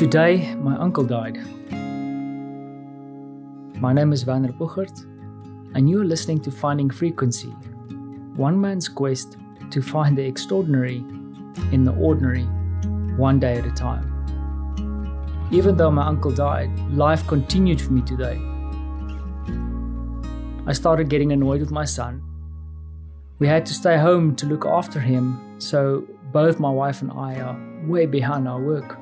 Today, my uncle died. My name is Werner Puchert, and you are listening to Finding Frequency, one man's quest to find the extraordinary in the ordinary, one day at a time. Even though my uncle died, life continued for me today. I started getting annoyed with my son. We had to stay home to look after him, so both my wife and I are way behind our work.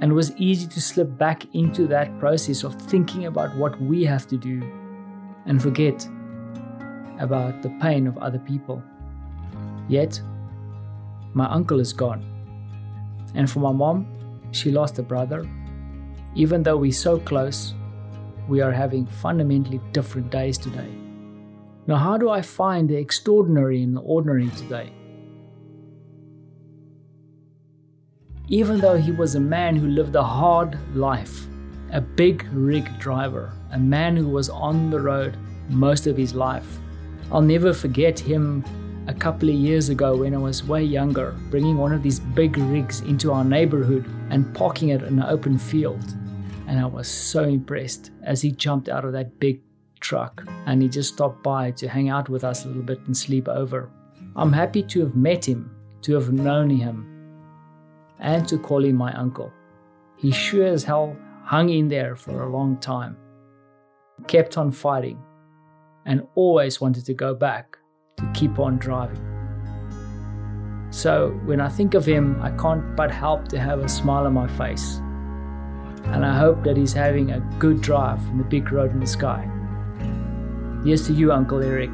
And it was easy to slip back into that process of thinking about what we have to do and forget about the pain of other people. Yet, my uncle is gone. And for my mom, she lost a brother. Even though we're so close, we are having fundamentally different days today. Now, how do I find the extraordinary in the ordinary today? Even though he was a man who lived a hard life, a big rig driver, a man who was on the road most of his life, I'll never forget him a couple of years ago when I was way younger, bringing one of these big rigs into our neighborhood and parking it in an open field. And I was so impressed as he jumped out of that big truck and he just stopped by to hang out with us a little bit and sleep over. I'm happy to have met him, to have known him, and to call him my uncle. He sure as hell hung in there for a long time, kept on fighting, and always wanted to go back to keep on driving. So when I think of him, I can't but help to have a smile on my face. And I hope that he's having a good drive on the big road in the sky. Yes to you, Uncle Eric.